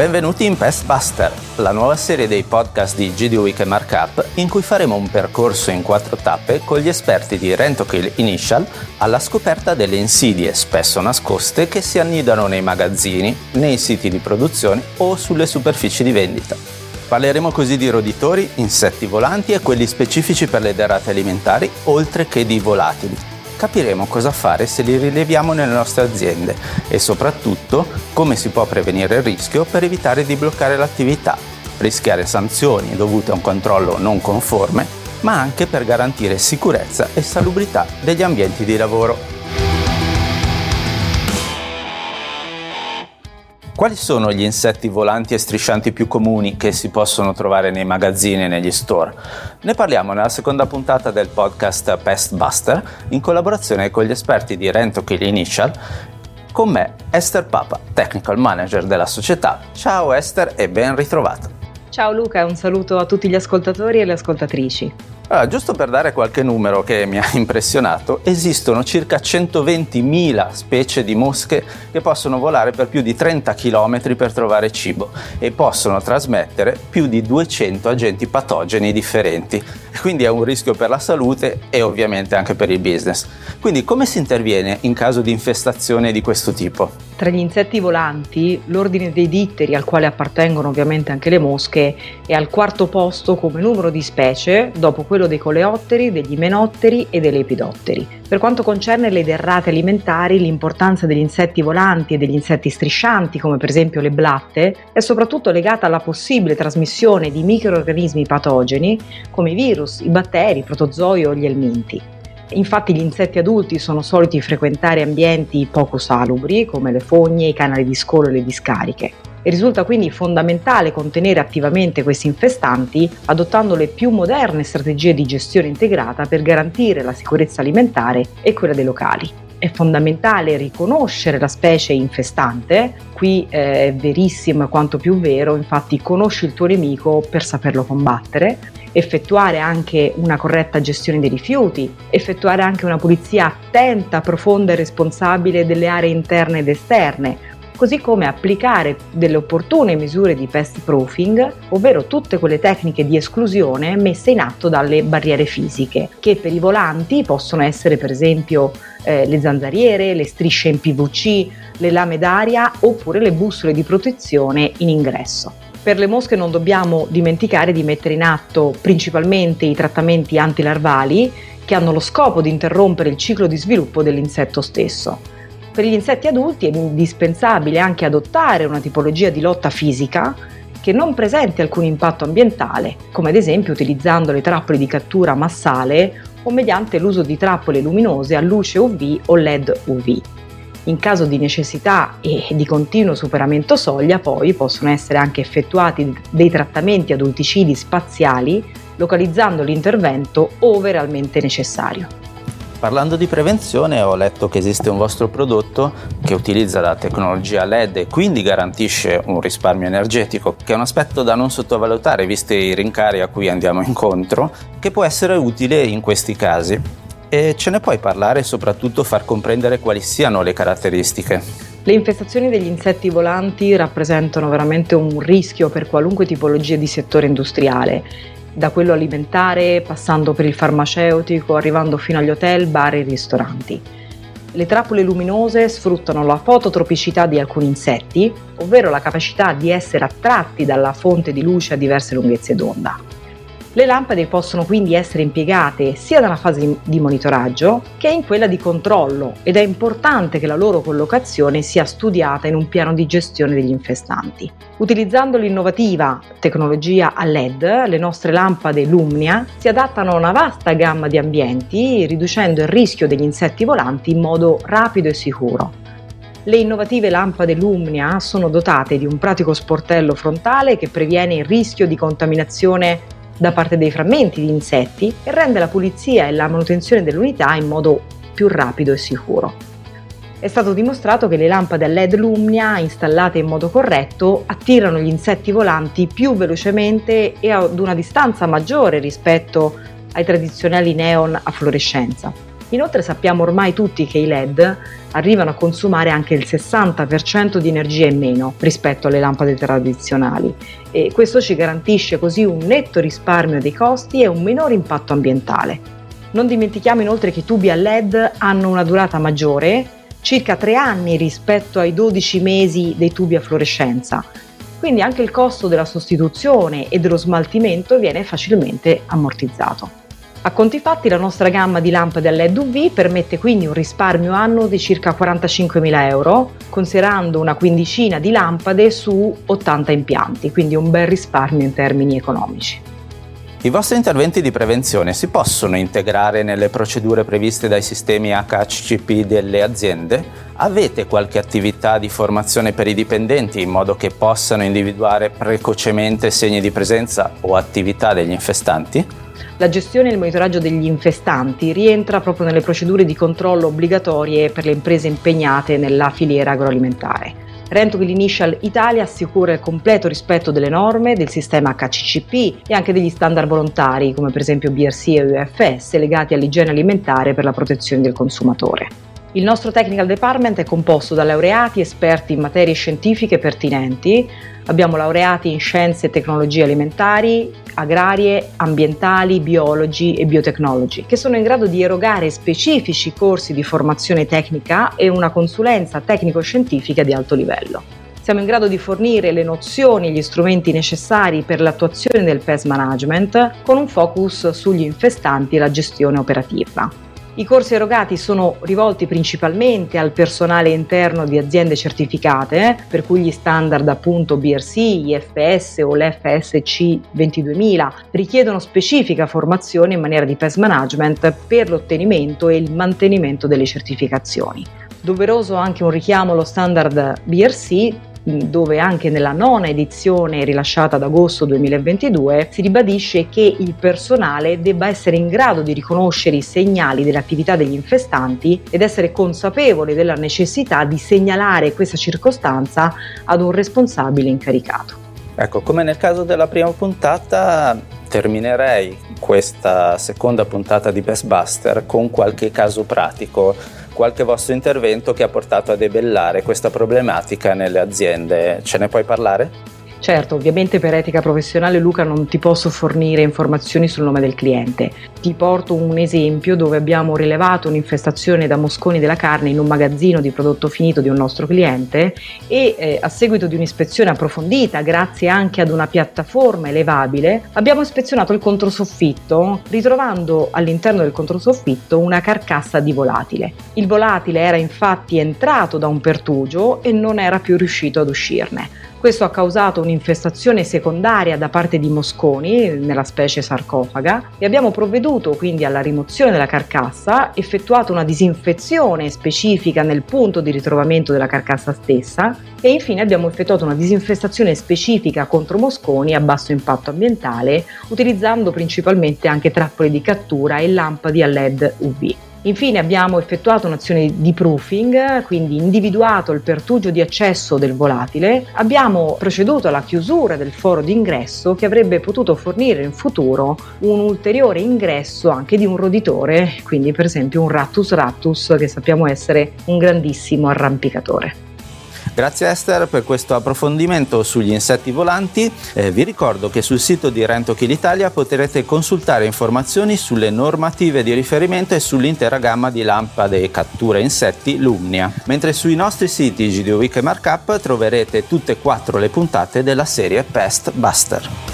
Benvenuti in Pest Buster, la nuova serie dei podcast di GD Week e Markup in cui faremo un percorso in quattro tappe con gli esperti di Rentokill Initial alla scoperta delle insidie spesso nascoste che si annidano nei magazzini, nei siti di produzione o sulle superfici di vendita. Parleremo così di roditori, insetti volanti e quelli specifici per le derrate alimentari, oltre che di volatili capiremo cosa fare se li rileviamo nelle nostre aziende e soprattutto come si può prevenire il rischio per evitare di bloccare l'attività, rischiare sanzioni dovute a un controllo non conforme, ma anche per garantire sicurezza e salubrità degli ambienti di lavoro. Quali sono gli insetti volanti e striscianti più comuni che si possono trovare nei magazzini e negli store? Ne parliamo nella seconda puntata del podcast Pest Buster in collaborazione con gli esperti di Rentokill Initial con me Esther Papa, Technical Manager della società. Ciao Esther e ben ritrovata. Ciao Luca un saluto a tutti gli ascoltatori e le ascoltatrici. Allora, giusto per dare qualche numero che mi ha impressionato, esistono circa 120.000 specie di mosche che possono volare per più di 30 km per trovare cibo e possono trasmettere più di 200 agenti patogeni differenti. Quindi è un rischio per la salute e ovviamente anche per il business. Quindi come si interviene in caso di infestazione di questo tipo? Tra gli insetti volanti, l'ordine dei ditteri, al quale appartengono ovviamente anche le mosche, è al quarto posto come numero di specie, dopo quello dei coleotteri, degli imenotteri e delle epidotteri. Per quanto concerne le derrate alimentari, l'importanza degli insetti volanti e degli insetti striscianti, come per esempio le blatte, è soprattutto legata alla possibile trasmissione di microorganismi patogeni come i virus, i batteri, i protozoi o gli elminti. Infatti gli insetti adulti sono soliti frequentare ambienti poco salubri come le fogne, i canali di scolo e le discariche. E risulta quindi fondamentale contenere attivamente questi infestanti adottando le più moderne strategie di gestione integrata per garantire la sicurezza alimentare e quella dei locali. È fondamentale riconoscere la specie infestante, qui eh, è verissimo quanto più vero, infatti conosci il tuo nemico per saperlo combattere, effettuare anche una corretta gestione dei rifiuti, effettuare anche una pulizia attenta, profonda e responsabile delle aree interne ed esterne, così come applicare delle opportune misure di pest proofing, ovvero tutte quelle tecniche di esclusione messe in atto dalle barriere fisiche, che per i volanti possono essere per esempio eh, le zanzariere, le strisce in PVC, le lame d'aria oppure le bussole di protezione in ingresso. Per le mosche non dobbiamo dimenticare di mettere in atto principalmente i trattamenti antilarvali che hanno lo scopo di interrompere il ciclo di sviluppo dell'insetto stesso. Per gli insetti adulti è indispensabile anche adottare una tipologia di lotta fisica che non presenti alcun impatto ambientale, come ad esempio utilizzando le trappole di cattura massale o mediante l'uso di trappole luminose a luce UV o LED UV. In caso di necessità e di continuo superamento soglia, poi possono essere anche effettuati dei trattamenti adulticidi spaziali, localizzando l'intervento ove realmente necessario. Parlando di prevenzione ho letto che esiste un vostro prodotto che utilizza la tecnologia LED e quindi garantisce un risparmio energetico, che è un aspetto da non sottovalutare visti i rincari a cui andiamo incontro, che può essere utile in questi casi. E ce ne puoi parlare e soprattutto far comprendere quali siano le caratteristiche? Le infestazioni degli insetti volanti rappresentano veramente un rischio per qualunque tipologia di settore industriale, da quello alimentare passando per il farmaceutico, arrivando fino agli hotel, bar e ristoranti. Le trappole luminose sfruttano la fototropicità di alcuni insetti, ovvero la capacità di essere attratti dalla fonte di luce a diverse lunghezze d'onda. Le lampade possono quindi essere impiegate sia nella fase di monitoraggio che in quella di controllo ed è importante che la loro collocazione sia studiata in un piano di gestione degli infestanti. Utilizzando l'innovativa tecnologia a LED, le nostre lampade Lumnia si adattano a una vasta gamma di ambienti, riducendo il rischio degli insetti volanti in modo rapido e sicuro. Le innovative lampade Lumnia sono dotate di un pratico sportello frontale che previene il rischio di contaminazione da parte dei frammenti di insetti e rende la pulizia e la manutenzione dell'unità in modo più rapido e sicuro. È stato dimostrato che le lampade a LED Lumnia installate in modo corretto attirano gli insetti volanti più velocemente e ad una distanza maggiore rispetto ai tradizionali neon a fluorescenza. Inoltre sappiamo ormai tutti che i LED arrivano a consumare anche il 60% di energia in meno rispetto alle lampade tradizionali e questo ci garantisce così un netto risparmio dei costi e un minore impatto ambientale. Non dimentichiamo inoltre che i tubi a LED hanno una durata maggiore, circa 3 anni rispetto ai 12 mesi dei tubi a fluorescenza, quindi anche il costo della sostituzione e dello smaltimento viene facilmente ammortizzato. A conti fatti la nostra gamma di lampade a LED UV permette quindi un risparmio annuo di circa 45.000 euro, considerando una quindicina di lampade su 80 impianti, quindi un bel risparmio in termini economici. I vostri interventi di prevenzione si possono integrare nelle procedure previste dai sistemi HCCP delle aziende? Avete qualche attività di formazione per i dipendenti in modo che possano individuare precocemente segni di presenza o attività degli infestanti? La gestione e il monitoraggio degli infestanti rientra proprio nelle procedure di controllo obbligatorie per le imprese impegnate nella filiera agroalimentare. Rentokil Initial Italia assicura il completo rispetto delle norme del sistema HCCP e anche degli standard volontari come per esempio BRC e UFS legati all'igiene alimentare per la protezione del consumatore. Il nostro Technical Department è composto da laureati esperti in materie scientifiche pertinenti, abbiamo laureati in scienze e tecnologie alimentari, agrarie, ambientali, biologi e biotecnologi, che sono in grado di erogare specifici corsi di formazione tecnica e una consulenza tecnico-scientifica di alto livello. Siamo in grado di fornire le nozioni e gli strumenti necessari per l'attuazione del PES management con un focus sugli infestanti e la gestione operativa. I corsi erogati sono rivolti principalmente al personale interno di aziende certificate, per cui gli standard appunto BRC, IFS o l'FSC 22000 richiedono specifica formazione in maniera di pest management per l'ottenimento e il mantenimento delle certificazioni. Doveroso anche un richiamo allo standard BRC dove anche nella nona edizione rilasciata ad agosto 2022 si ribadisce che il personale debba essere in grado di riconoscere i segnali dell'attività degli infestanti ed essere consapevole della necessità di segnalare questa circostanza ad un responsabile incaricato. Ecco, come nel caso della prima puntata, terminerei questa seconda puntata di Best Buster con qualche caso pratico qualche vostro intervento che ha portato a debellare questa problematica nelle aziende. Ce ne puoi parlare? Certo, ovviamente per etica professionale Luca non ti posso fornire informazioni sul nome del cliente. Ti porto un esempio dove abbiamo rilevato un'infestazione da mosconi della carne in un magazzino di prodotto finito di un nostro cliente e eh, a seguito di un'ispezione approfondita, grazie anche ad una piattaforma elevabile, abbiamo ispezionato il controsoffitto ritrovando all'interno del controsoffitto una carcassa di volatile. Il volatile era infatti entrato da un pertugio e non era più riuscito ad uscirne. Questo ha causato un'infestazione secondaria da parte di mosconi nella specie sarcofaga e abbiamo provveduto quindi alla rimozione della carcassa, effettuato una disinfezione specifica nel punto di ritrovamento della carcassa stessa e infine abbiamo effettuato una disinfestazione specifica contro mosconi a basso impatto ambientale utilizzando principalmente anche trappole di cattura e lampadi a LED UV. Infine abbiamo effettuato un'azione di proofing, quindi individuato il pertugio di accesso del volatile, abbiamo proceduto alla chiusura del foro d'ingresso che avrebbe potuto fornire in futuro un ulteriore ingresso anche di un roditore, quindi per esempio un Rattus rattus che sappiamo essere un grandissimo arrampicatore. Grazie Esther per questo approfondimento sugli insetti volanti. Eh, vi ricordo che sul sito di Rentokil Italia potrete consultare informazioni sulle normative di riferimento e sull'intera gamma di lampade e cattura insetti Lumnia, mentre sui nostri siti GDO Week e Markup troverete tutte e quattro le puntate della serie Pest Buster.